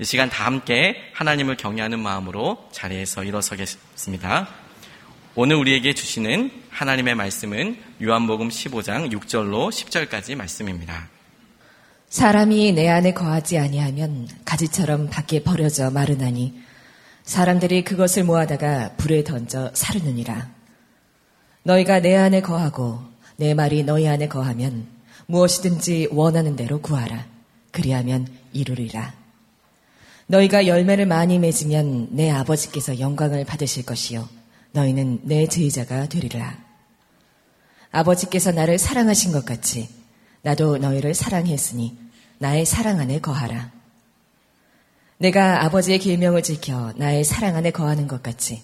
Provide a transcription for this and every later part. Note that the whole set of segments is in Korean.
이 시간 다 함께 하나님을 경외하는 마음으로 자리에서 일어서겠습니다. 오늘 우리에게 주시는 하나님의 말씀은 요한복음 15장 6절로 10절까지 말씀입니다. 사람이 내 안에 거하지 아니하면 가지처럼 밖에 버려져 마르나니 사람들이 그것을 모아다가 불에 던져 사르느니라. 너희가 내 안에 거하고 내 말이 너희 안에 거하면 무엇이든지 원하는 대로 구하라. 그리하면 이루리라. 너희가 열매를 많이 맺으면 내 아버지께서 영광을 받으실 것이요. 너희는 내 제자가 되리라. 아버지께서 나를 사랑하신 것 같이 나도 너희를 사랑했으니 나의 사랑 안에 거하라. 내가 아버지의 계명을 지켜 나의 사랑 안에 거하는 것 같이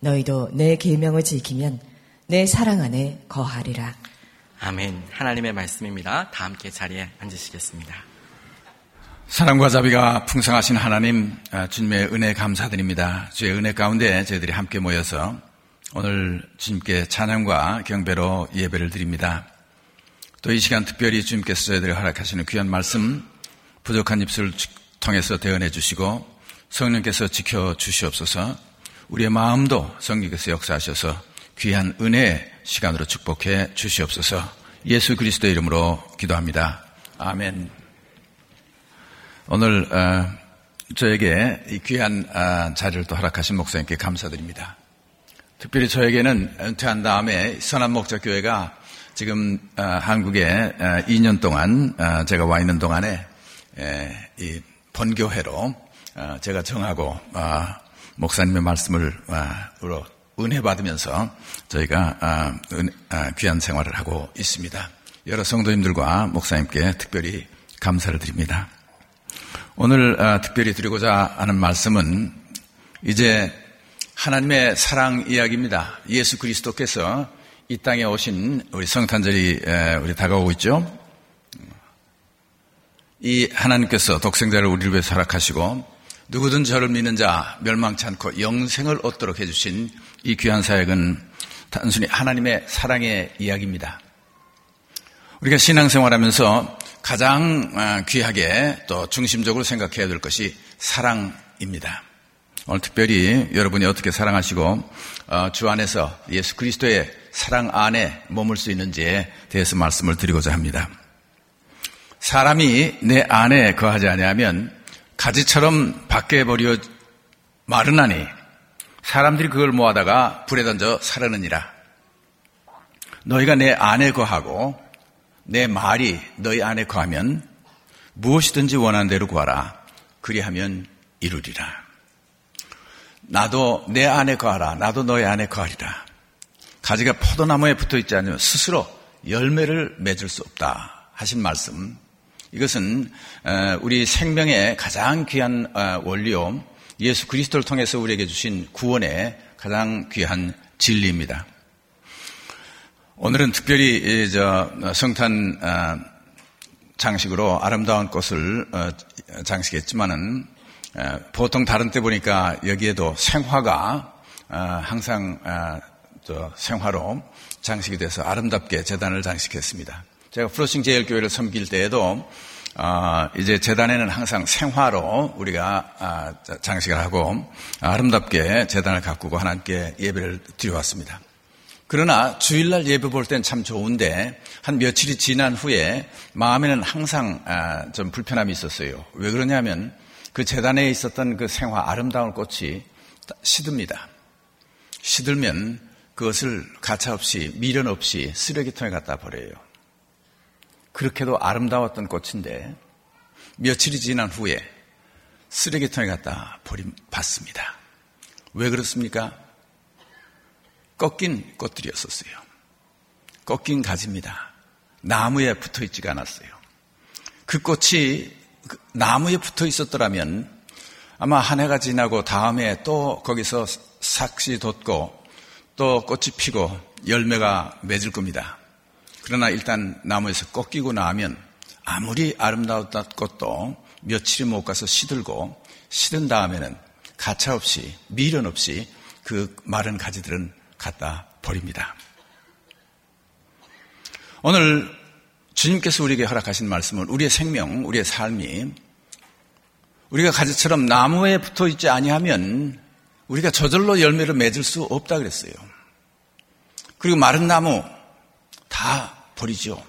너희도 내 계명을 지키면 내 사랑 안에 거하리라. 아멘. 하나님의 말씀입니다. 다 함께 자리에 앉으시겠습니다. 사랑과 자비가 풍성하신 하나님, 아, 주님의 은혜 감사드립니다. 주의 은혜 가운데 저희들이 함께 모여서 오늘 주님께 찬양과 경배로 예배를 드립니다. 또 이 시간 특별히 주님께서 저희들이 허락하시는 귀한 말씀, 부족한 입술을 통해서 대언해 주시고 성령께서 지켜 주시옵소서 우리의 마음도 성령께서 역사하셔서 귀한 은혜 시간으로 축복해 주시옵소서 예수 그리스도의 이름으로 기도합니다. 아멘. 오늘 어, 저에게 이 귀한 어, 자리를 또 허락하신 목사님께 감사드립니다. 특별히 저에게는 은퇴한 다음에 선한 목자 교회가 지금 어, 한국에 2년 동안 제가 와 있는 동안에 이 본교회로 제가 정하고 목사님의 말씀을 은혜 받으면서 저희가 귀한 생활을 하고 있습니다. 여러 성도님들과 목사님께 특별히 감사를 드립니다. 오늘 특별히 드리고자 하는 말씀은 이제 하나님의 사랑 이야기입니다. 예수 그리스도께서 이 땅에 오신 우리 성탄절이 우리 다가오고 있죠. 이 하나님께서 독생자를 우리를 위해 서락하시고 누구든 저를 믿는 자 멸망치 않고 영생을 얻도록 해주신 이 귀한 사역은 단순히 하나님의 사랑의 이야기입니다. 우리가 신앙생활하면서 가장 아, 귀하게 또 중심적으로 생각해야 될 것이 사랑입니다. 오늘 특별히 여러분이 어떻게 사랑하시고 어, 주 안에서 예수 그리스도의 사랑 안에 머물 수 있는지에 대해서 말씀을 드리고자 합니다. 사람이 내 안에 거하지 아니하면 가지처럼 밖에 버려 마르나니 사람들이 그걸 모아다가 불에 던져 사르느니라. 너희가 내 안에 거하고 내 말이 너희 안에 거하면 무엇이든지 원하는 대로 구하라. 그리하면 이루리라. 나도 내 안에 거하라. 나도 너희 안에 거하리라. 가지가 포도나무에 붙어 있지 않으면 스스로 열매를 맺을 수 없다. 하신 말씀. 이것은 어, 우리 생명의 가장 귀한 어, 원리요. 예수 그리스도를 통해서 우리에게 주신 구원의 가장 귀한 진리입니다. 오늘은 특별히 저 성탄 어, 장식으로 아름다운 꽃을 장식했지만은 보통 다른 때 보니까 여기에도 생화가 항상 생화로 장식이 돼서 아름답게 재단을 장식했습니다. 제가 프로싱 제일교회를 섬길 때에도 어, 이제 재단에는 항상 생화로 우리가 아, 장식을 하고 아름답게 재단을 가꾸고 하나님께 예배를 드려왔습니다. 그러나 주일날 예배 볼 땐 참 좋은데 한 며칠이 지난 후에 마음에는 항상 아, 좀 불편함이 있었어요. 왜 그러냐면 그 재단에 있었던 그 생화 아름다운 꽃이 시듭니다. 시들면 그것을 가차없이 미련 없이 쓰레기통에 갖다 버려요. 그렇게도 아름다웠던 꽃인데 며칠이 지난 후에 쓰레기통에 갖다 버림 받습니다. 왜 그렇습니까? 꺾인 꽃들이었었어요. 꺾인 가지입니다. 나무에 붙어 있지가 않았어요. 그 꽃이 그 나무에 붙어 있었더라면 아마 한 해가 지나고 다음에 또 거기서 삭시 돋고 또 꽃이 피고 열매가 맺을 겁니다. 그러나 일단 나무에서 꺾이고 나면 아무리 아름다웠던 것도 며칠이 못 가서 시들고 시든 다음에는 가차없이 미련 없이 그 마른 가지들은 갖다 버립니다. 오늘 주님께서 우리에게 허락하신 말씀은 우리의 생명, 우리의 삶이 우리가 가지처럼 나무에 붙어 있지 아니하면 우리가 저절로 열매를 맺을 수 없다 그랬어요. 그리고 마른 나무 다 버리죠.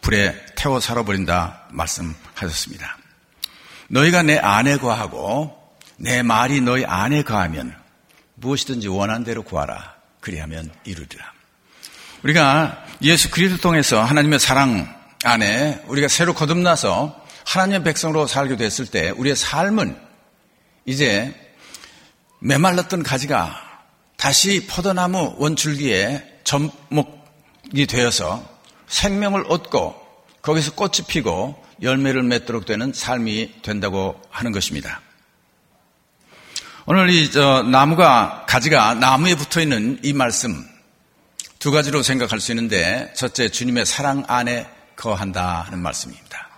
불에 태워 살아버린다 말씀하셨습니다. 너희가 내 안에 거하고 내 말이 너희 안에 거하면 무엇이든지 원한 대로 구하라. 그리하면 이루리라. 우리가 예수 그리스도 통해서 하나님의 사랑 안에 우리가 새로 거듭나서 하나님의 백성으로 살게 됐을 때 우리의 삶은 이제 메말랐던 가지가 다시 포도나무 원줄기에 접목이 되어서 생명을 얻고 거기서 꽃이 피고 열매를 맺도록 되는 삶이 된다고 하는 것입니다. 오늘 이 나무가 가지가 나무에 붙어 있는 이 말씀 두 가지로 생각할 수 있는데 첫째 주님의 사랑 안에 거한다 하는 말씀입니다.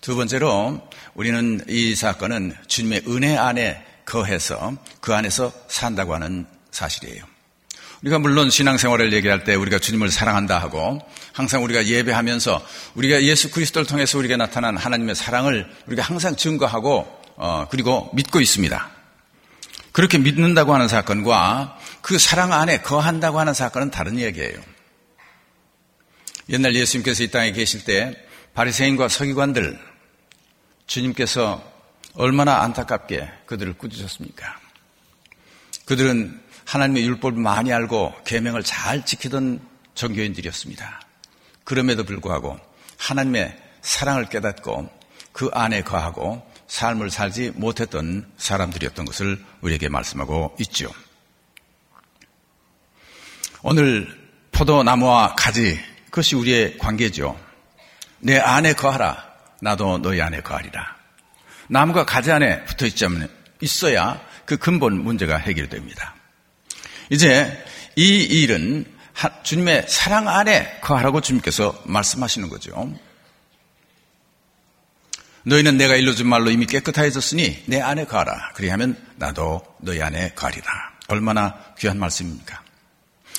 두 번째로 우리는 이 사건은 주님의 은혜 안에 거해서 그 안에서 산다고 하는 사실이에요. 우리가 물론 신앙생활을 얘기할 때 우리가 주님을 사랑한다 하고 항상 우리가 예배하면서 우리가 예수 그리스도를 통해서 우리가 나타난 하나님의 사랑을 우리가 항상 증거하고 어, 그리고 믿고 있습니다. 그렇게 믿는다고 하는 사건과 그 사랑 안에 거한다고 하는 사건은 다른 이야기예요. 옛날 예수님께서 이 땅에 계실 때 바리새인과 서기관들 주님께서 얼마나 안타깝게 그들을 꾸짖으셨습니까? 그들은 하나님의 율법을 많이 알고 계명을 잘 지키던 정교인들이었습니다. 그럼에도 불구하고 하나님의 사랑을 깨닫고 그 안에 거하고 삶을 살지 못했던 사람들이었던 것을 우리에게 말씀하고 있죠. 오늘 포도나무와 가지 그것이 우리의 관계죠. 내 안에 거하라. 나도 너희 안에 거하리라. 나무가 가지 안에 붙어 있자면 있어야 그 근본 문제가 해결됩니다. 이제 이 일은 주님의 사랑 안에 거하라고 주님께서 말씀하시는 거죠. 너희는 내가 일러준 말로 이미 깨끗해졌으니 내 안에 거하라. 그리하면 나도 너희 안에 거하리라. 얼마나 귀한 말씀입니까?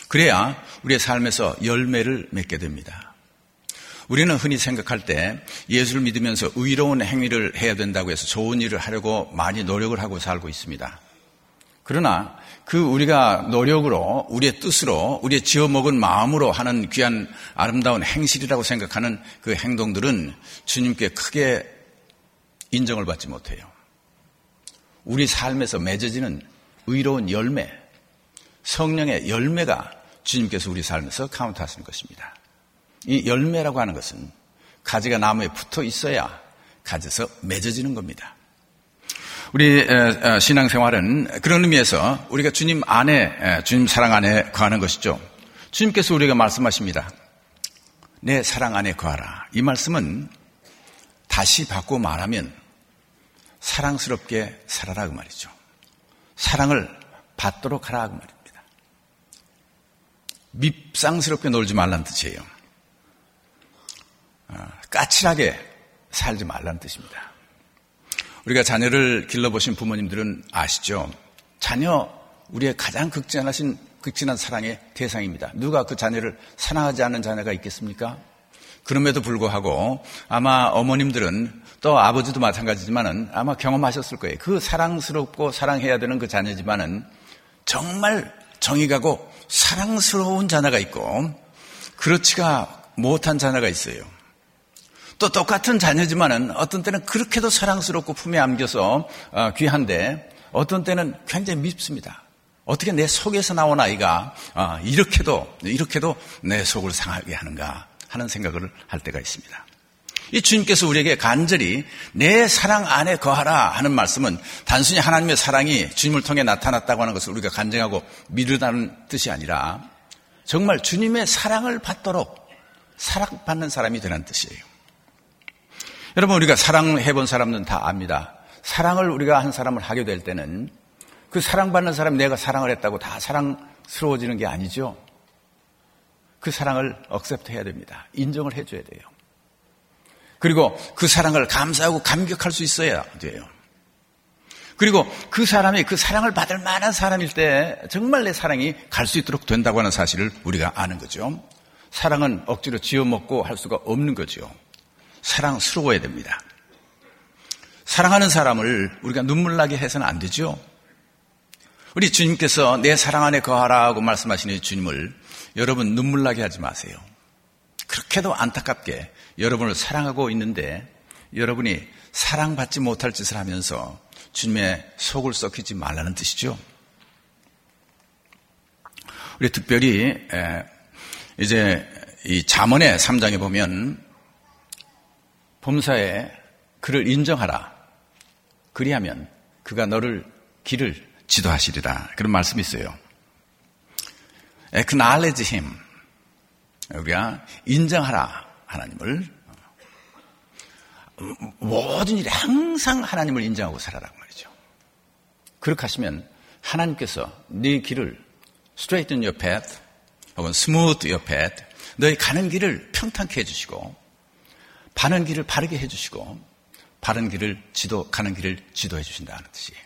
그래야 우리의 삶에서 열매를 맺게 됩니다. 우리는 흔히 생각할 때 예수를 믿으면서 의로운 행위를 해야 된다고 해서 좋은 일을 하려고 많이 노력을 하고 살고 있습니다. 그러나 그 우리가 노력으로 우리의 뜻으로 우리의 지어먹은 마음으로 하는 귀한 아름다운 행실이라고 생각하는 그 행동들은 주님께 크게 인정을 받지 못해요. 우리 삶에서 맺어지는 의로운 열매, 성령의 열매가 주님께서 우리 삶에서 카운트 하시는 것입니다. 이 열매라고 하는 것은 가지가 나무에 붙어 있어야 가지에서 맺어지는 겁니다. 우리 신앙생활은 그런 의미에서 우리가 주님 안에 주님 사랑 안에 거하는 것이죠. 주님께서 우리가 말씀하십니다. 내 사랑 안에 거하라. 이 말씀은 다시 바꾸어 말하면 사랑스럽게 살아라 그 말이죠. 사랑을 받도록 하라 그 말입니다. 밉상스럽게 놀지 말란 뜻이에요. 아, 까칠하게 살지 말란 뜻입니다. 우리가 자녀를 길러보신 부모님들은 아시죠? 자녀, 우리의 가장 극진하신, 극진한 사랑의 대상입니다. 누가 그 자녀를 사랑하지 않는 자녀가 있겠습니까? 그럼에도 불구하고 아마 어머님들은 또 아버지도 마찬가지지만은 아마 경험하셨을 거예요. 그 사랑스럽고 사랑해야 되는 그 자녀지만은 정말 정이 가고 사랑스러운 자녀가 있고 그렇지가 못한 자녀가 있어요. 또 똑같은 자녀지만은 어떤 때는 그렇게도 사랑스럽고 품에 안겨서 어, 귀한데 어떤 때는 굉장히 밉습니다. 어떻게 내 속에서 나온 아이가 어, 이렇게도 이렇게도 내 속을 상하게 하는가 하는 생각을 할 때가 있습니다. 이 주님께서 우리에게 간절히 내 사랑 안에 거하라 하는 말씀은 단순히 하나님의 사랑이 주님을 통해 나타났다고 하는 것을 우리가 간증하고 믿으라는 뜻이 아니라 정말 주님의 사랑을 받도록 사랑받는 사람이 되는 뜻이에요. 여러분 우리가 사랑해 본 사람은 다 압니다. 사랑을 우리가 한 사람을 하게 될 때는 그 사랑받는 사람이 내가 사랑을 했다고 다 사랑스러워지는 게 아니죠. 그 사랑을 accept 해야 됩니다. 인정을 해줘야 돼요. 그리고 그 사랑을 감사하고 감격할 수 있어야 돼요. 그리고 그 사람이 그 사랑을 받을 만한 사람일 때 정말 내 사랑이 갈 수 있도록 된다고 하는 사실을 우리가 아는 거죠. 사랑은 억지로 지어먹고 할 수가 없는 거죠. 사랑스러워야 됩니다. 사랑하는 사람을 우리가 눈물 나게 해서는 안 되죠. 우리 주님께서 내 사랑 안에 거하라고 말씀하시는 주님을 여러분 눈물 나게 하지 마세요. 그렇게도 안타깝게 여러분을 사랑하고 있는데 여러분이 사랑받지 못할 짓을 하면서 주님의 속을 썩히지 말라는 뜻이죠. 우리 특별히 이제 이 잠언의 3장에 보면 범사에 그를 인정하라. 그리하면 그가 너를 길을 지도하시리라. 그런 말씀이 있어요. Acknowledge him. 우리가 인정하라. 하나님을. 모든 일에 항상 하나님을 인정하고 살아라. 말이죠. 그렇게 하시면 하나님께서 네 길을 straighten your path 혹은 smooth your path 너희 가는 길을 평탄케 해주시고 바른 길을 바르게 해주시고 바른 길을 지도 가는 길을 지도해 주신다는 뜻이에요.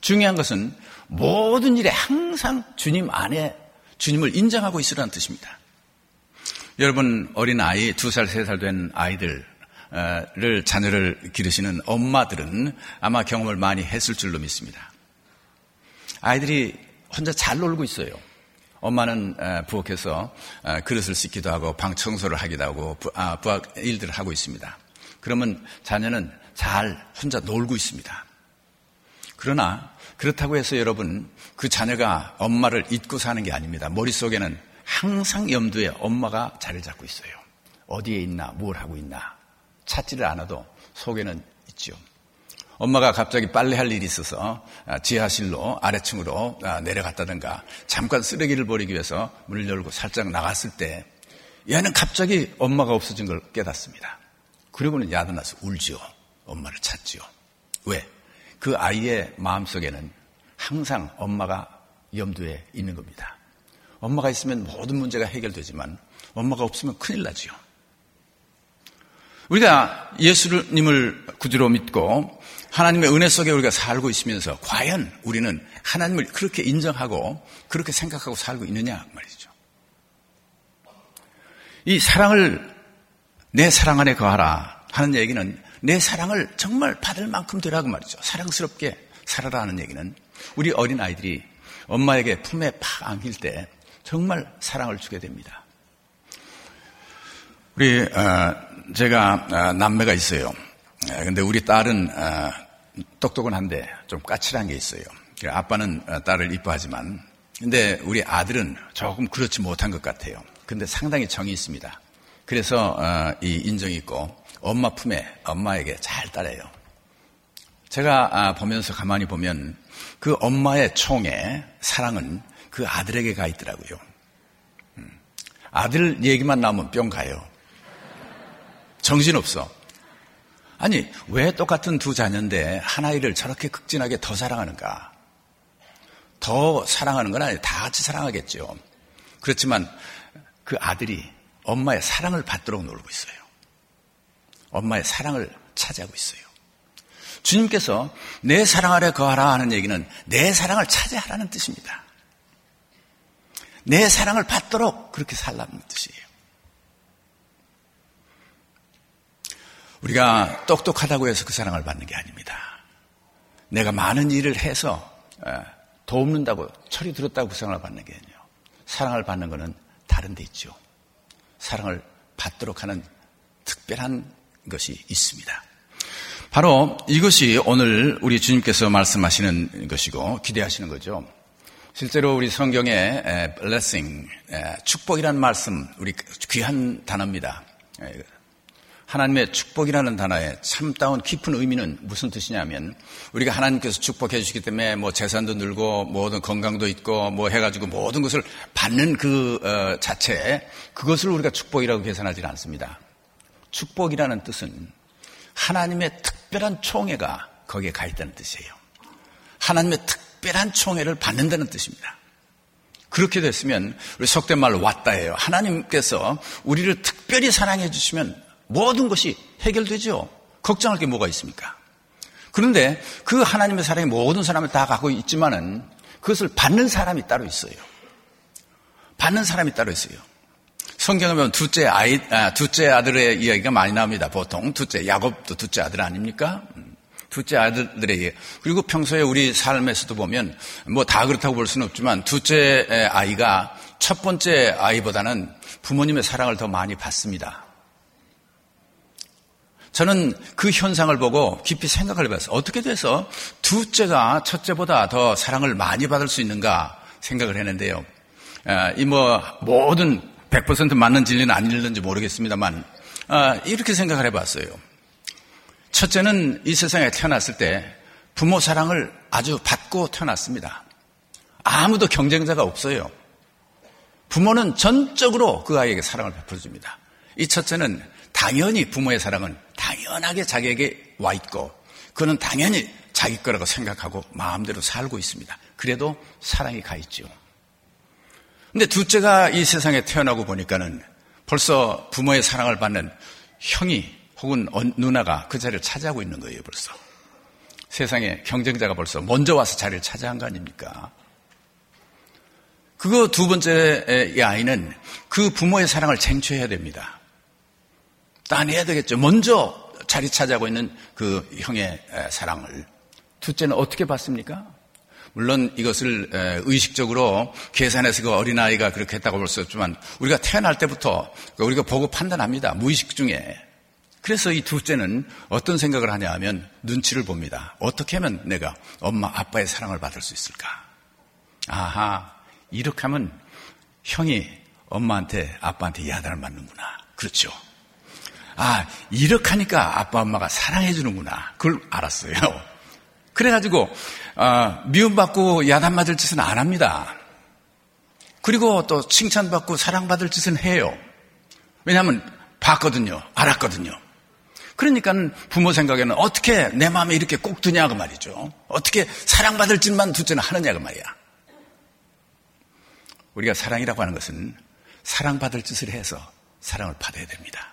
중요한 것은 모든 일에 항상 주님 안에 주님을 인정하고 있으라는 뜻입니다. 여러분 어린 아이 두 살 세 살 된 아이들을 자녀를 기르시는 엄마들은 아마 경험을 많이 했을 줄로 믿습니다. 아이들이 혼자 잘 놀고 있어요. 엄마는 부엌에서 그릇을 씻기도 하고 방 청소를 하기도 하고 아, 부엌 일들을 하고 있습니다. 그러면 자녀는 잘 혼자 놀고 있습니다. 그러나 그렇다고 해서 여러분 그 자녀가 엄마를 잊고 사는 게 아닙니다. 머릿속에는 항상 염두에 엄마가 자리를 잡고 있어요. 어디에 있나, 뭘 하고 있나 찾지를 않아도 속에는 있죠. 엄마가 갑자기 빨래할 일이 있어서 아, 지하실로 아래층으로 아, 내려갔다든가 잠깐 쓰레기를 버리기 위해서 문을 열고 살짝 나갔을 때 얘는 갑자기 엄마가 없어진 걸 깨닫습니다. 그리고는 야단나서 울지요. 엄마를 찾지요. 왜? 그 아이의 마음속에는 항상 엄마가 염두에 있는 겁니다. 엄마가 있으면 모든 문제가 해결되지만 엄마가 없으면 큰일 나지요. 우리가 예수님을 구주로 믿고 하나님의 은혜 속에 우리가 살고 있으면서 과연 우리는 하나님을 그렇게 인정하고 그렇게 생각하고 살고 있느냐 말이죠. 이 사랑을 내 사랑 안에 거하라 하는 얘기는 내 사랑을 정말 받을 만큼 되라고 말이죠. 사랑스럽게 살아라 하는 얘기는 우리 어린 아이들이 엄마에게 품에 팍 안길 때 정말 사랑을 주게 됩니다. 우리 어, 제가 어, 남매가 있어요. 어, 근데 우리 딸은 똑똑은 한데 좀 까칠한 게 있어요. 아빠는 딸을 이뻐하지만 근데 우리 아들은 조금 그렇지 못한 것 같아요. 근데 상당히 정이 있습니다. 그래서 이 인정이 있고 엄마 품에 엄마에게 잘 따라요. 제가 보면서 가만히 보면 그 엄마의 총에 사랑은 그 아들에게 가 있더라고요. 음. 아들 얘기만 나오면 뿅 가요. 정신없어. 아니, 왜 똑같은 두 자녀인데 하나이를 저렇게 극진하게 더 사랑하는가? 더 사랑하는 건 아니에요. 다 같이 사랑하겠죠. 그렇지만 그 아들이 엄마의 사랑을 받도록 놀고 있어요. 엄마의 사랑을 차지하고 있어요. 주님께서 내 사랑 아래 거하라 하는 얘기는 내 사랑을 차지하라는 뜻입니다. 내 사랑을 받도록 그렇게 살라는 뜻이에요. 우리가 똑똑하다고 해서 그 사랑을 받는 게 아닙니다. 내가 많은 일을 해서 도움는다고 철이 들었다고 그 사랑을 받는 게 아니에요. 사랑을 받는 것은 다른 데 있죠. 사랑을 받도록 하는 특별한 것이 있습니다. 바로 이것이 오늘 우리 주님께서 말씀하시는 것이고 기대하시는 거죠. 실제로 우리 성경에 blessing, 축복이라는 말씀, 우리 귀한 단어입니다. 하나님의 축복이라는 단어의 참다운 깊은 의미는 무슨 뜻이냐면 우리가 하나님께서 축복해 주시기 때문에 뭐 재산도 늘고 모든 건강도 있고 뭐 해가지고 모든 것을 받는 그 어, 자체 그것을 우리가 축복이라고 계산하지 않습니다. 축복이라는 뜻은 하나님의 특별한 총회가 거기에 가 있다는 뜻이에요. 하나님의 특별한 총회를 받는다는 뜻입니다. 그렇게 됐으면 우리 속된 말로 왔다예요. 하나님께서 우리를 특별히 사랑해 주시면 모든 것이 해결되죠. 걱정할 게 뭐가 있습니까? 그런데 그 하나님의 사랑이 모든 사람을 다 갖고 있지만은 그것을 받는 사람이 따로 있어요. 받는 사람이 따로 있어요. 성경에 보면 둘째 아이, 아, 둘째 아들의 이야기가 많이 나옵니다. 보통 둘째 야곱도 둘째 아들 아닙니까? 음. 둘째 아들들에게 그리고 평소에 우리 삶에서도 보면 뭐 다 그렇다고 볼 수는 없지만 둘째 아이가 첫 번째 아이보다는 부모님의 사랑을 더 많이 받습니다. 저는 그 현상을 보고 깊이 생각을 해봤어요. 어떻게 돼서 둘째가 첫째보다 더 사랑을 많이 받을 수 있는가 생각을 했는데요. 아, 이뭐 모든 100% 맞는 진리는 아닐는지 모르겠습니다만 아, 이렇게 생각을 해봤어요. 첫째는 이 세상에 태어났을 때 부모 사랑을 아주 받고 태어났습니다. 아무도 경쟁자가 없어요. 부모는 전적으로 그 아이에게 사랑을 베풀어 줍니다. 이 첫째는 당연히 부모의 사랑은 당연하게 자기에게 와 있고 그는 당연히 자기 거라고 생각하고 마음대로 살고 있습니다. 그래도 사랑이 가 있죠. 근데 둘째가 이 세상에 태어나고 보니까는 벌써 부모의 사랑을 받는 형이 혹은 누나가 그 자리를 차지하고 있는 거예요, 벌써. 세상에 경쟁자가 벌써 먼저 와서 자리를 차지한 거 아닙니까? 그거 두 번째 이 아이는 그 부모의 사랑을 쟁취해야 됩니다. 따내야 되겠죠. 먼저 자리 차지하고 있는 그 형의 사랑을. 둘째는 어떻게 받습니까? 물론 이것을 의식적으로 계산해서 그 어린아이가 그렇게 했다고 볼 수 없지만 우리가 태어날 때부터 우리가 보고 판단합니다. 무의식 중에. 그래서 이 둘째는 어떤 생각을 하냐 하면 눈치를 봅니다. 어떻게 하면 내가 엄마, 아빠의 사랑을 받을 수 있을까? 아하, 이렇게 하면 형이 엄마한테, 아빠한테 야단을 맞는구나. 그렇죠. 아, 이렇게 하니까 아빠, 엄마가 사랑해주는구나. 그걸 알았어요. 그래가지고, 어, 미움받고 야단맞을 짓은 안 합니다. 그리고 또 칭찬받고 사랑받을 짓은 해요. 왜냐하면 봤거든요. 알았거든요. 그러니까 부모 생각에는 어떻게 내 마음에 이렇게 꼭 드냐고 말이죠. 어떻게 사랑받을 짓만 둘째는 하느냐고 말이야. 우리가 사랑이라고 하는 것은 사랑받을 짓을 해서 사랑을 받아야 됩니다.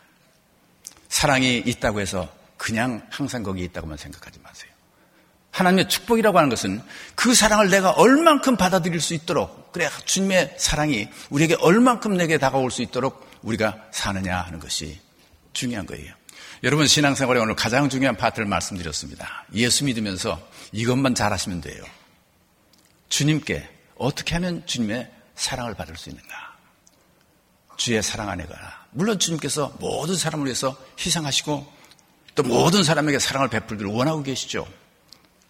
사랑이 있다고 해서 그냥 항상 거기에 있다고만 생각하지 마세요. 하나님의 축복이라고 하는 것은 그 사랑을 내가 얼만큼 받아들일 수 있도록 그래 주님의 사랑이 우리에게 얼만큼 내게 다가올 수 있도록 우리가 사느냐 하는 것이 중요한 거예요. 여러분 신앙생활에 오늘 가장 중요한 파트를 말씀드렸습니다. 예수 믿으면서 이것만 잘하시면 돼요. 주님께 어떻게 하면 주님의 사랑을 받을 수 있는가? 주의 사랑 안에 가라. 물론 주님께서 모든 사람을 위해서 희생하시고 또 모든 사람에게 사랑을 베풀기를 원하고 계시죠.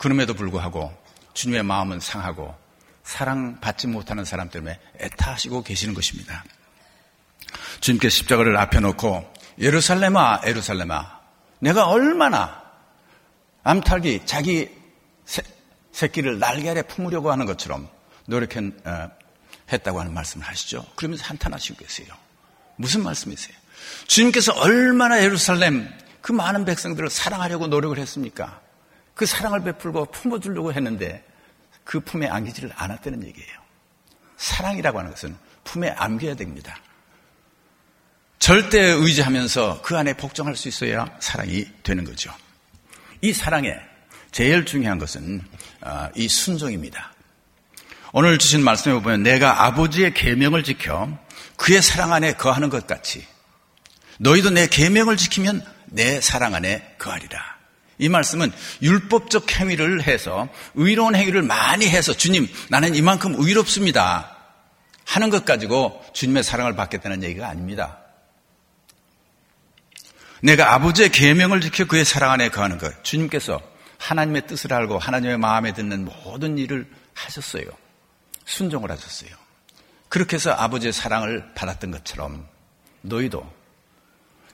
그럼에도 불구하고 주님의 마음은 상하고 사랑받지 못하는 사람 때문에 애타하시고 계시는 것입니다. 주님께 십자가를 앞에 놓고 예루살렘아, 예루살렘아, 내가 얼마나 암탉이 자기 새, 새끼를 날개 아래 품으려고 하는 것처럼 노력했다고 하는 말씀을 하시죠. 그러면서 한탄하시고 계세요. 무슨 말씀이세요? 주님께서 얼마나 예루살렘 그 많은 백성들을 사랑하려고 노력을 했습니까? 그 사랑을 베풀고 품어주려고 했는데 그 품에 안기지를 않았다는 얘기예요. 사랑이라고 하는 것은 품에 안겨야 됩니다. 절대 의지하면서 그 안에 복종할 수 있어야 사랑이 되는 거죠. 이 사랑에 제일 중요한 것은 아, 이 순종입니다. 오늘 주신 말씀에 보면 내가 아버지의 계명을 지켜 그의 사랑 안에 거하는 것 같이 너희도 내 계명을 지키면 내 사랑 안에 거하리라. 이 말씀은 율법적 행위를 해서 의로운 행위를 많이 해서 주님 나는 이만큼 의롭습니다 하는 것 가지고 주님의 사랑을 받겠다는 얘기가 아닙니다. 내가 아버지의 계명을 지켜 그의 사랑 안에 거하는 것. 주님께서 하나님의 뜻을 알고 하나님의 마음에 듣는 모든 일을 하셨어요. 순종을 하셨어요. 그렇게 해서 아버지의 사랑을 받았던 것처럼 너희도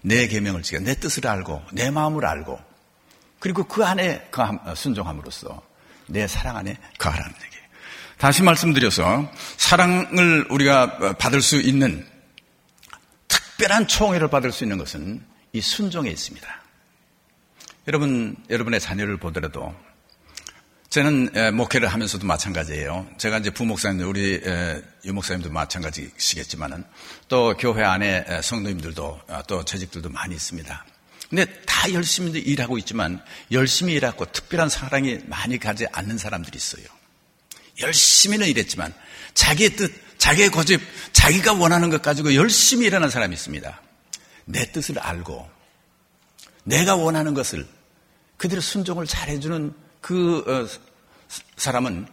내 계명을 지켜 내 뜻을 알고 내 마음을 알고 그리고 그 안에 순종함으로써 내 사랑 안에 거하라는 얘기예요. 다시 말씀드려서 사랑을 우리가 받을 수 있는 특별한 총애를 받을 수 있는 것은 이 순종에 있습니다. 여러분, 여러분의 자녀를 보더라도 저는 목회를 하면서도 마찬가지예요. 제가 이제 부목사님, 우리 유목사님도 마찬가지시겠지만은 또 교회 안에 성도님들도 아, 또 재직들도 많이 있습니다. 근데 다 열심히 일하고 있지만 열심히 일하고 특별한 사랑이 많이 가지 않는 사람들이 있어요. 열심히는 일했지만 자기의 뜻, 자기의 고집, 자기가 원하는 것 가지고 열심히 일하는 사람이 있습니다. 내 뜻을 알고 내가 원하는 것을 그들의 순종을 잘해주는 그 어, 사람은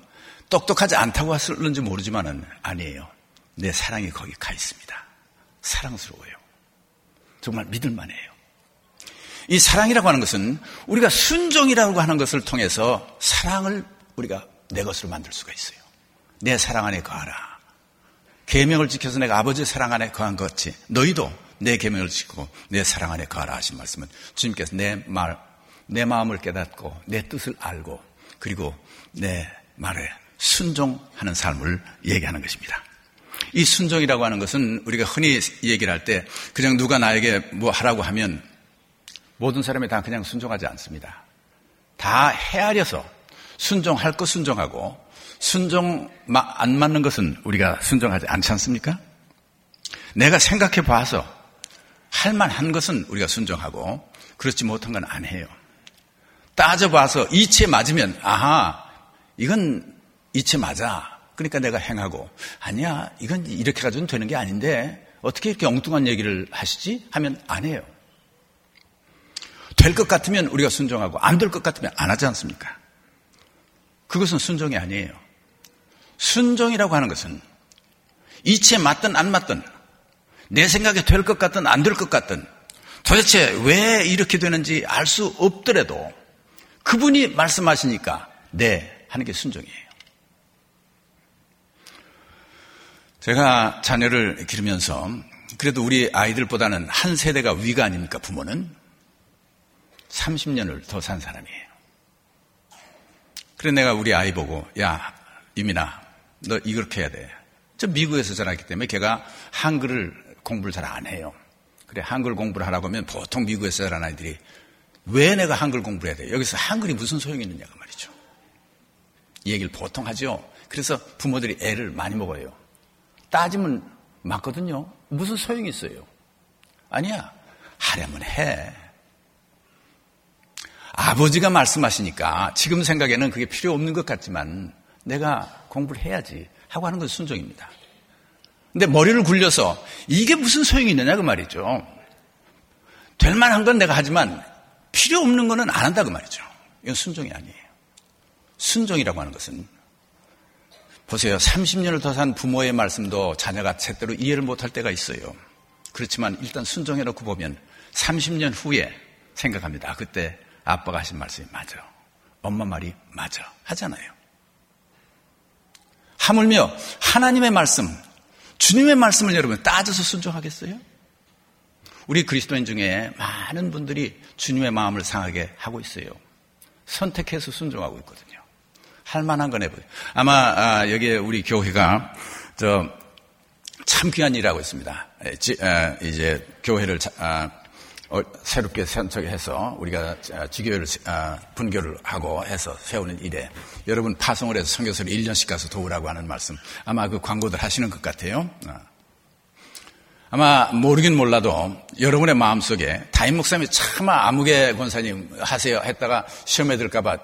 똑똑하지 않다고 하는지 모르지만은 아니에요. 내 사랑이 거기 가 있습니다. 사랑스러워요. 정말 믿을만해요. 이 사랑이라고 하는 것은 우리가 순종이라고 하는 것을 통해서 사랑을 우리가 내 것으로 만들 수가 있어요. 내 사랑 안에 거하라. 계명을 지켜서 내가 아버지의 사랑 안에 거한 것 같이 너희도 내 계명을 지키고 내 사랑 안에 거하라 하신 말씀은 주님께서 내 말, 내 마음을 깨닫고 내 뜻을 알고 그리고 내 말에 순종하는 삶을 얘기하는 것입니다. 이 순종이라고 하는 것은 우리가 흔히 얘기를 할 때 그냥 누가 나에게 뭐 하라고 하면 모든 사람이 다 그냥 순종하지 않습니다. 다 헤아려서 순종할 것 순종하고 순종 안 맞는 것은 우리가 순종하지 않지 않습니까? 내가 생각해 봐서 할 만한 것은 우리가 순종하고 그렇지 못한 건 안 해요. 따져봐서 이치에 맞으면 아하 이건 이치에 맞아. 그러니까 내가 행하고 아니야 이건 이렇게 가지고는 되는 게 아닌데 어떻게 이렇게 엉뚱한 얘기를 하시지 하면 안 해요. 될 것 같으면 우리가 순종하고 안 될 것 같으면 안 하지 않습니까? 그것은 순종이 아니에요. 순종이라고 하는 것은 이치에 맞든 안 맞든 내 생각에 될 것 같든 안 될 것 같든 도대체 왜 이렇게 되는지 알 수 없더라도 그분이 말씀하시니까 네 하는 게 순종이에요. 제가 자녀를 기르면서 그래도 우리 아이들보다는 한 세대가 위가 아닙니까 부모는 30년을 더 산 사람이에요. 그래 내가 우리 아이 보고 야 유민아 너 이렇게 해야 돼. 저 미국에서 자랐기 때문에 걔가 한글을 공부를 잘 안 해요. 그래 한글 공부를 하라고 하면 보통 미국에서 자란 아이들이 왜 내가 한글 공부를 해야 돼? 여기서 한글이 무슨 소용이 있느냐고 말이죠. 이 얘기를 보통 하죠. 그래서 부모들이 애를 많이 먹어요. 따지면 맞거든요. 무슨 소용이 있어요? 아니야. 하려면 해. 아버지가 말씀하시니까 지금 생각에는 그게 필요 없는 것 같지만 내가 공부를 해야지 하고 하는 건 순종입니다. 근데 머리를 굴려서 이게 무슨 소용이 있느냐 그 말이죠. 될 만한 건 내가 하지만 필요 없는 거는 안 한다 그 말이죠. 이건 순종이 아니에요. 순종이라고 하는 것은 보세요. 30년을 더 산 부모의 말씀도 자녀가 제대로 이해를 못할 때가 있어요. 그렇지만 일단 순종해놓고 보면 30년 후에 생각합니다. 그때 아빠가 하신 말씀이 맞아. 엄마 말이 맞아. 하잖아요. 하물며 하나님의 말씀, 주님의 말씀을 여러분 따져서 순종하겠어요? 우리 그리스도인 중에 많은 분들이 주님의 마음을 상하게 하고 있어요. 선택해서 순종하고 있거든요. 할 만한 건 해보세요. 아마 아, 여기에 우리 교회가 저 참 귀한 일하고 있습니다. 이제 교회를 아, 어, 새롭게 선척해서 우리가 지교회를 아, 분교를 하고 해서 세우는 일에 여러분 파송을 해서 성교서를 1년씩 가서 도우라고 하는 말씀 아마 그 광고들 하시는 것 같아요. 아. 아마 모르긴 몰라도 여러분의 마음속에 다임 목사님이 차마 아무개 권사님 하세요 했다가 시험에 들까봐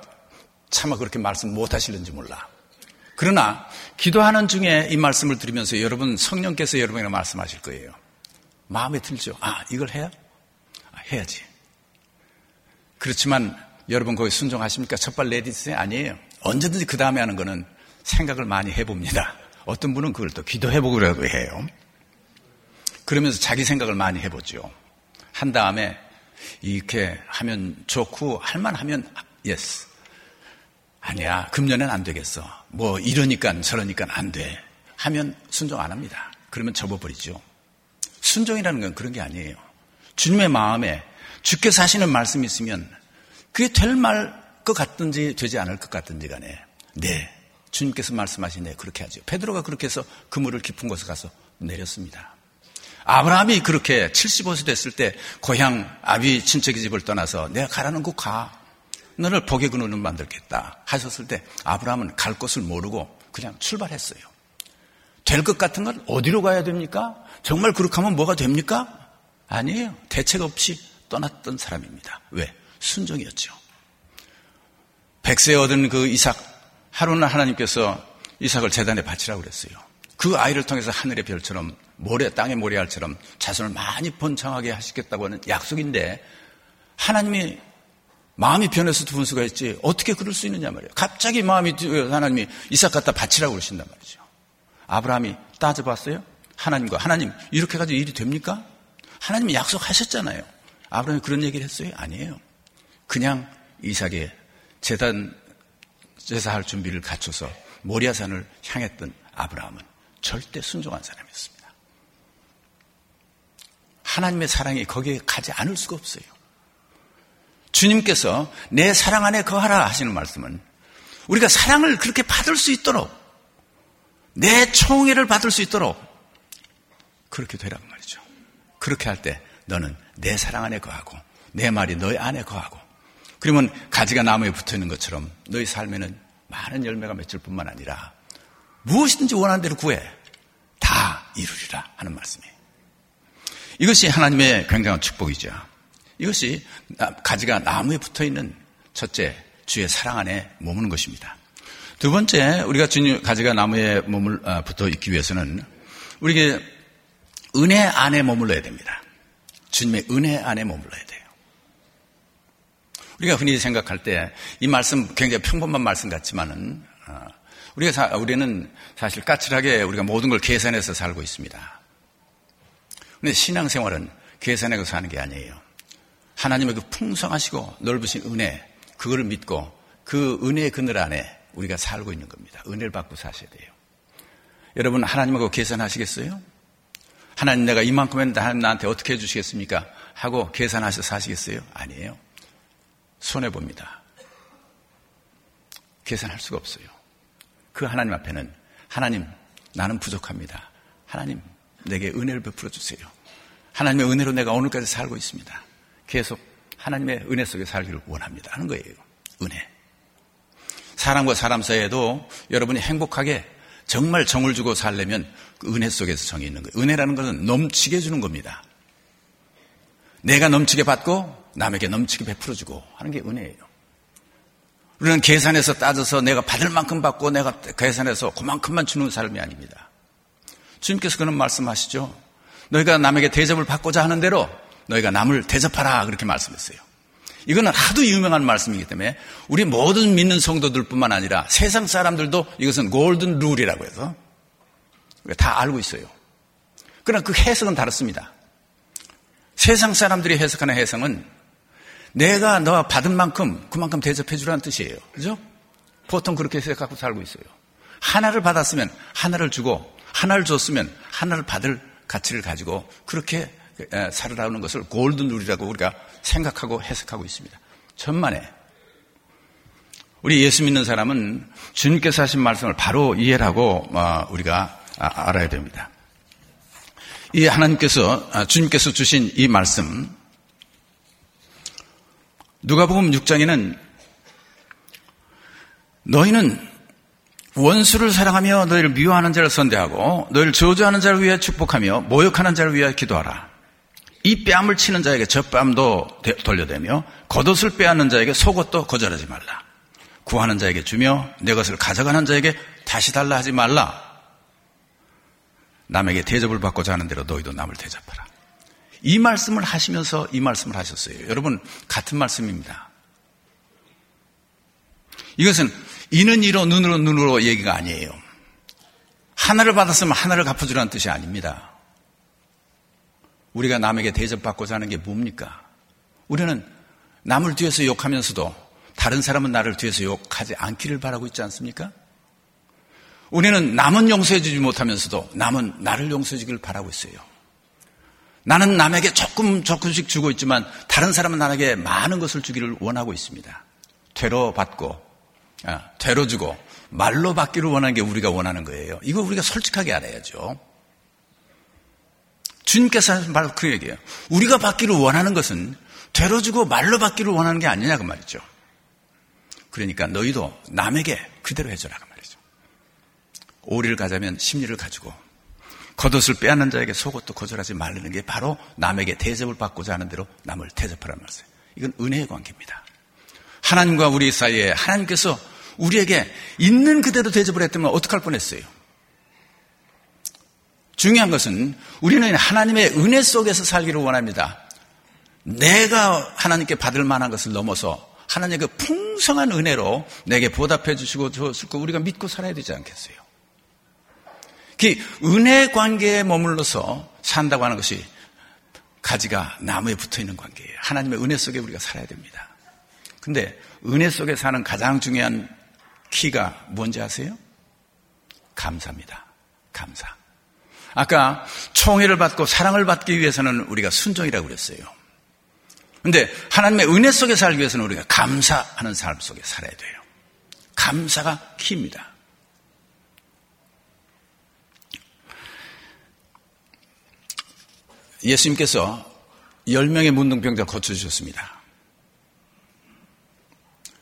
차마 그렇게 말씀 못 하시는지 몰라. 그러나 기도하는 중에 이 말씀을 들으면서 여러분 성령께서 여러분에게 말씀하실 거예요. 마음에 들죠. 아 이걸 해야 해야지. 그렇지만 여러분 거기 순종하십니까? 첫발 내디스 아니에요. 언제든지 그 다음에 하는 거는 생각을 많이 해봅니다. 어떤 분은 그걸 또 기도해보고라도 해요. 그러면서 자기 생각을 많이 해보죠. 한 다음에 이렇게 하면 좋고 할만 하면 yes. 아니야 금년엔 안 되겠어. 뭐 이러니까 저러니까 안 돼. 하면 순종 안 합니다. 그러면 접어버리죠. 순종이라는 건 그런 게 아니에요. 주님의 마음에 주께서 하시는 말씀이 있으면 그게 될 말 것 같든지 되지 않을 것 같든지 간에 네 주님께서 말씀하시네 그렇게 하죠. 베드로가 그렇게 해서 그물을 깊은 곳에 가서 내렸습니다. 아브라함이 그렇게 75세 됐을 때 고향 아비 친척의 집을 떠나서 내가 가라는 곳 가. 너를 복의 근원을 만들겠다 하셨을 때 아브라함은 갈 곳을 모르고 그냥 출발했어요. 될 것 같은 건 어디로 가야 됩니까? 정말 그렇게 하면 뭐가 됩니까? 아니에요. 대책 없이 떠났던 사람입니다. 왜? 순종이었죠. 백세 얻은 그 이삭, 하루는 하나님께서 이삭을 재단에 바치라고 그랬어요. 그 아이를 통해서 하늘의 별처럼 모래, 땅의 모래알처럼 자손을 많이 번창하게 하시겠다고 하는 약속인데 하나님이 마음이 변해서 두 분수가 있지 어떻게 그럴 수 있느냐 말이에요. 갑자기 마음이 하나님이 이삭 갖다 바치라고 그러신단 말이죠. 아브라함이 따져봤어요. 하나님과 하나님 이렇게 가지고 일이 됩니까? 하나님이 약속하셨잖아요. 아브라함이 그런 얘기를 했어요? 아니에요. 그냥 이삭의 재단 제사할 준비를 갖춰서 모리아산을 향했던 아브라함은 절대 순종한 사람이었습니다. 하나님의 사랑이 거기에 가지 않을 수가 없어요. 주님께서 내 사랑 안에 거하라 하시는 말씀은 우리가 사랑을 그렇게 받을 수 있도록 내 총애를 받을 수 있도록 그렇게 말이죠. 그렇게 할 때 너는 내 사랑 안에 거하고 내 말이 너의 안에 거하고 그러면 가지가 나무에 붙어 있는 것처럼 너희 삶에는 많은 열매가 맺을 뿐만 아니라 무엇이든지 원하는 대로 구해 다 이루리라 하는 말씀이에요. 이것이 하나님의 굉장한 축복이죠. 이것이 가지가 나무에 붙어 있는 첫째 주의 사랑 안에 머무는 것입니다. 두 번째 우리가 주님 가지가 나무에 머물 아, 붙어 있기 위해서는 우리에게 은혜 안에 머물러야 됩니다. 주님의 은혜 안에 머물러야 돼요. 우리가 흔히 생각할 때 이 말씀 굉장히 평범한 말씀 같지만은 아, 우리가 사, 우리는 사실 까칠하게 우리가 모든 걸 계산해서 살고 있습니다. 근데 신앙생활은 계산해서 사는 게 아니에요. 하나님의 그 풍성하시고 넓으신 은혜, 그거를 믿고 그 은혜의 그늘 안에 우리가 살고 있는 겁니다. 은혜를 받고 사셔야 돼요. 여러분, 하나님하고 계산하시겠어요? 하나님 내가 이만큼 했는데 하나님 나한테 어떻게 해주시겠습니까? 하고 계산하셔서 사시겠어요? 아니에요. 손해봅니다. 계산할 수가 없어요. 그 하나님 앞에는 하나님, 나는 부족합니다. 하나님, 내게 은혜를 베풀어 주세요. 하나님의 은혜로 내가 오늘까지 살고 있습니다. 계속 하나님의 은혜 속에 살기를 원합니다. 하는 거예요. 은혜. 사람과 사람 사이에도 여러분이 행복하게 정말 정을 주고 살려면 그 은혜 속에서 정이 있는 거예요. 은혜라는 것은 넘치게 주는 겁니다. 내가 넘치게 받고 남에게 넘치게 베풀어주고 하는 게 은혜예요. 우리는 계산해서 따져서 내가 받을 만큼 받고 내가 계산해서 그만큼만 주는 삶이 아닙니다. 주님께서 그런 말씀하시죠. 너희가 남에게 대접을 받고자 하는 대로 너희가 남을 대접하라 그렇게 말씀했어요. 이거는 하도 유명한 말씀이기 때문에 우리 모든 믿는 성도들뿐만 아니라 세상 사람들도 이것은 골든 룰이라고 해서 다 알고 있어요. 그러나 그 해석은 다릅니다. 세상 사람들이 해석하는 해석은 내가 너 받은 만큼 그만큼 대접해 주라는 뜻이에요. 그죠? 보통 그렇게 생각하고 살고 있어요. 하나를 받았으면 하나를 주고 하나를 줬으면 하나를 받을 가치를 가지고 그렇게 살아나오는 것을 골든 룰이라고 우리가 생각하고 해석하고 있습니다. 천만에. 우리 예수 믿는 사람은 주님께서 하신 말씀을 바로 이해를 하고 어, 우리가 아, 알아야 됩니다. 이 하나님께서 아, 주님께서 주신 이 말씀 누가복음 6장에는 너희는 원수를 사랑하며 너희를 미워하는 자를 선대하고 너희를 저주하는 자를 위해 축복하며 모욕하는 자를 위해 기도하라. 이 뺨을 치는 자에게 저 뺨도 돌려대며 겉옷을 빼앗는 자에게 속옷도 거절하지 말라. 구하는 자에게 주며 내 것을 가져가는 자에게 다시 달라 하지 말라. 남에게 대접을 받고자 하는 대로 너희도 남을 대접하라. 이 말씀을 하시면서 이 말씀을 하셨어요. 여러분 같은 말씀입니다. 이것은 이는 이로 눈으로 눈으로 얘기가 아니에요. 하나를 받았으면 하나를 갚아주라는 뜻이 아닙니다. 우리가 남에게 대접받고자 하는 게 뭡니까? 우리는 남을 뒤에서 욕하면서도 다른 사람은 나를 뒤에서 욕하지 않기를 바라고 있지 않습니까? 우리는 남은 용서해주지 못하면서도 남은 나를 용서해주기를 바라고 있어요. 나는 남에게 조금 조금씩 주고 있지만 다른 사람은 나에게 많은 것을 주기를 원하고 있습니다. 되로 받고, 아, 되로 주고, 말로 받기를 원하는 게 우리가 원하는 거예요. 이거 우리가 솔직하게 알아야죠. 주님께서 하신 바로 그 얘기예요. 우리가 받기를 원하는 것은 되로 주고 말로 받기를 원하는 게 아니냐 그 말이죠. 그러니까 너희도 남에게 그대로 해줘라 그 말이죠. 오리를 가자면 심리를 가지고 겉옷을 빼앗는 자에게 속옷도 거절하지 말라는 게 바로 남에게 대접을 받고자 하는 대로 남을 대접하라는 말이에요. 이건 은혜의 관계입니다. 하나님과 우리 사이에 하나님께서 우리에게 있는 그대로 대접을 했다면 어떡할 뻔했어요. 중요한 것은 우리는 하나님의 은혜 속에서 살기를 원합니다. 내가 하나님께 받을 만한 것을 넘어서 하나님의 그 풍성한 은혜로 내게 보답해 주시고 주었을 거 우리가 믿고 살아야 되지 않겠어요? 그 은혜 관계에 머물러서 산다고 하는 것이 가지가 나무에 붙어 있는 관계예요. 하나님의 은혜 속에 우리가 살아야 됩니다. 근데 은혜 속에 사는 가장 중요한 키가 뭔지 아세요? 감사입니다. 감사. 아까 총애를 받고 사랑을 받기 위해서는 우리가 순종이라고 그랬어요. 근데 하나님의 은혜 속에 살기 위해서는 우리가 감사하는 삶 속에 살아야 돼요. 감사가 키입니다. 예수님께서 10명의 문둥병자 고쳐주셨습니다.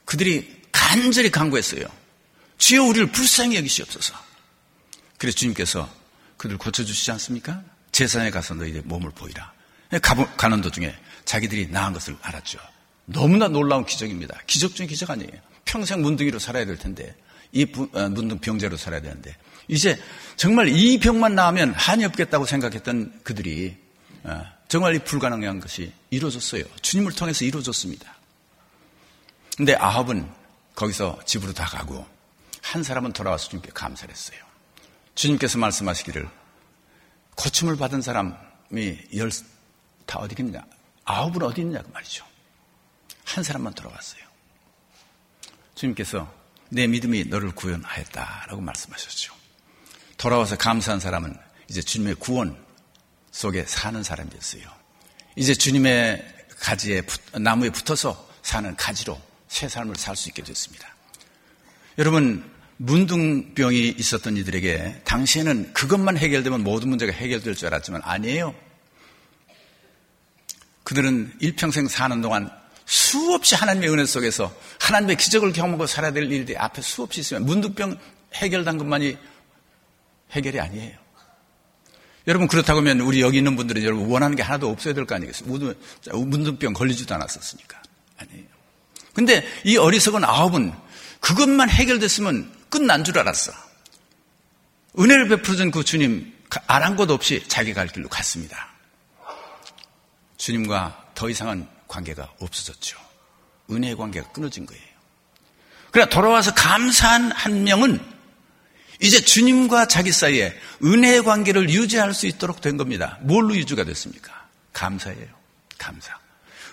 그들이 간절히 간구했어요. 주여 우리를 불쌍히 여기시옵소서. 그래서 주님께서 그들 고쳐주시지 않습니까? 제사장에 가서 너희들 몸을 보이라. 가는 도중에 자기들이 나은 것을 알았죠. 너무나 놀라운 기적입니다. 기적 중의 기적 아니에요. 평생 문둥이로 살아야 될 텐데, 이 어, 문둥 병자로 살아야 되는데, 이제 정말 이 병만 나으면 한이 없겠다고 생각했던 그들이 어, 정말 이 불가능한 것이 이루어졌어요. 주님을 통해서 이루어졌습니다. 근데 아합은 거기서 집으로 다 가고 한 사람은 돌아와서 주님께 감사를 했어요. 주님께서 말씀하시기를 고침을 받은 사람이 열 다 어디 있냐? 아홉은 어디 있냐고 말이죠. 한 사람만 돌아왔어요. 주님께서 내 믿음이 너를 구원하였다라고 말씀하셨죠. 돌아와서 감사한 사람은 이제 주님의 구원 속에 사는 사람이었어요. 이제 주님의 가지에 나무에 붙어서 사는 가지로 새 삶을 살 수 있게 됐습니다. 여러분 문둥병이 있었던 이들에게 당시에는 그것만 해결되면 모든 문제가 해결될 줄 알았지만 아니에요. 그들은 일평생 사는 동안 수없이 하나님의 은혜 속에서 하나님의 기적을 경험하고 살아야 될 일들이 앞에 수없이 있으면 문둥병 해결된 것만이 해결이 아니에요. 여러분 그렇다고 하면 우리 여기 있는 분들은 여러분 원하는 게 하나도 없어야 될 거 아니겠어요? 문둥병 걸리지도 않았었으니까. 아니에요. 근데 이 어리석은 아홉은 그것만 해결됐으면 끝난 줄 알았어. 은혜를 베풀어준 그 주님 아랑곳 없이 자기 갈 길로 갔습니다. 주님과 더 이상은 관계가 없어졌죠. 은혜의 관계가 끊어진 거예요. 그러나 돌아와서 감사한 한 명은 이제 주님과 자기 사이에 은혜의 관계를 유지할 수 있도록 된 겁니다. 뭘로 유지가 됐습니까? 감사예요. 감사.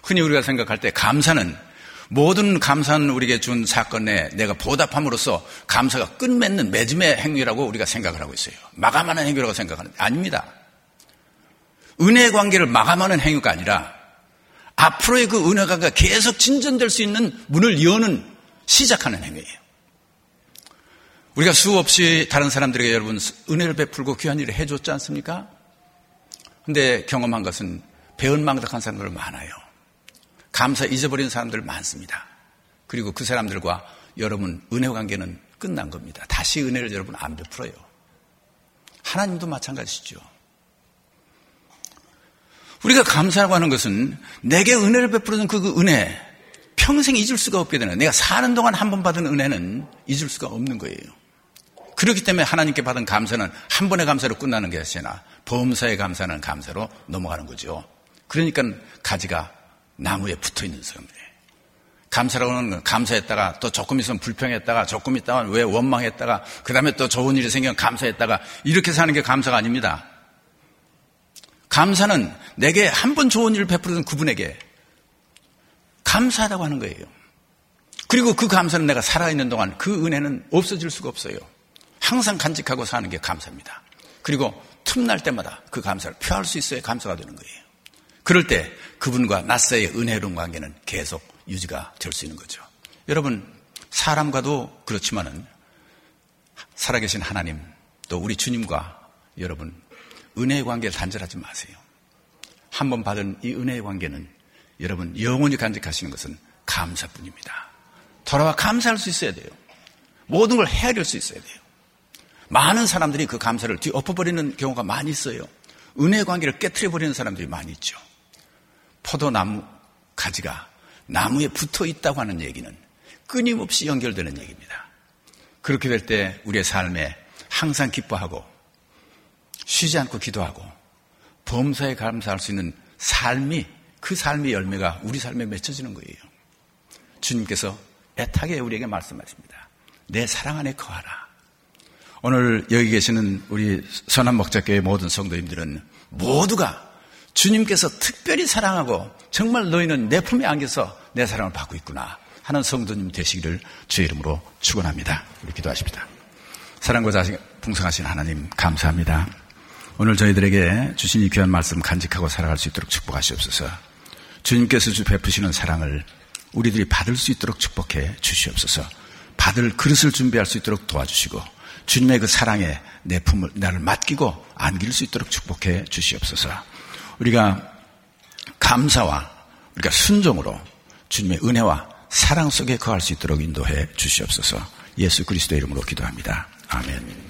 흔히 우리가 생각할 때 감사는 모든 감사는 우리에게 준 사건에 내가 보답함으로써 감사가 끝맺는 매짐의 행위라고 우리가 생각을 하고 있어요. 마감하는 행위라고 생각하는데 아닙니다. 은혜 관계를 마감하는 행위가 아니라 앞으로의 그 은혜 관계가 계속 진전될 수 있는 문을 여는 시작하는 행위예요. 우리가 수없이 다른 사람들에게 여러분 은혜를 베풀고 귀한 일을 해줬지 않습니까? 근데 경험한 것은 배은망덕한 사람들 많아요. 감사 잊어버린 사람들 많습니다. 그리고 그 사람들과 여러분 은혜 관계는 끝난 겁니다. 다시 은혜를 여러분 안 베풀어요. 하나님도 마찬가지시죠. 우리가 감사라고 하는 것은 내게 은혜를 베풀어준 그 은혜 평생 잊을 수가 없게 되는 내가 사는 동안 한 번 받은 은혜는 잊을 수가 없는 거예요. 그렇기 때문에 하나님께 받은 감사는 한 번의 감사로 끝나는 게 아니라 범사의 감사는 감사로 넘어가는 거죠. 그러니까 가지가 나무에 붙어 있는 사람이에요. 감사라고 하는 건 감사했다가 또 조금 있으면 불평했다가 조금 있다가 왜 원망했다가 그 다음에 또 좋은 일이 생기면 감사했다가 이렇게 사는 게 감사가 아닙니다. 감사는 내게 한 번 좋은 일을 베풀어준 그분에게 감사하다고 하는 거예요. 그리고 그 감사는 내가 살아있는 동안 그 은혜는 없어질 수가 없어요. 항상 간직하고 사는 게 감사입니다. 그리고 틈날 때마다 그 감사를 표할 수 있어야 감사가 되는 거예요. 그럴 때 그분과 낯사의 은혜로운 관계는 계속 유지가 될 수 있는 거죠. 여러분, 사람과도 그렇지만은 살아계신 하나님, 또 우리 주님과 여러분, 은혜의 관계를 단절하지 마세요. 한 번 받은 이 은혜의 관계는 여러분, 영원히 간직하시는 것은 감사뿐입니다. 돌아와 감사할 수 있어야 돼요. 모든 걸 헤아릴 수 있어야 돼요. 많은 사람들이 그 감사를 뒤엎어버리는 경우가 많이 있어요. 은혜의 관계를 깨뜨려버리는 사람들이 많이 있죠. 포도나무 가지가 나무에 붙어 있다고 하는 얘기는 끊임없이 연결되는 얘기입니다. 그렇게 될 때 우리의 삶에 항상 기뻐하고 쉬지 않고 기도하고 범사에 감사할 수 있는 삶이 그 삶의 열매가 우리 삶에 맺혀지는 거예요. 주님께서 애타게 우리에게 말씀하십니다. 내 사랑 안에 거하라. 오늘 여기 계시는 우리 선한 목자교회 모든 성도님들은 모두가 주님께서 특별히 사랑하고 정말 너희는 내 품에 안겨서 내 사랑을 받고 있구나 하는 성도님 되시기를 주의 이름으로 축원합니다. 우리 기도하십니다. 사랑과 자신 풍성하신 하나님 감사합니다. 오늘 저희들에게 주신 이 귀한 말씀 간직하고 살아갈 수 있도록 축복하시옵소서. 주님께서 주 베푸시는 사랑을 우리들이 받을 수 있도록 축복해 주시옵소서. 받을 그릇을 준비할 수 있도록 도와주시고 주님의 그 사랑에 내 품을 나를 맡기고 안길 수 있도록 축복해 주시옵소서. 우리가 감사와 우리가 순종으로 주님의 은혜와 사랑 속에 거할 수 있도록 인도해 주시옵소서. 예수 그리스도의 이름으로 기도합니다. 아멘.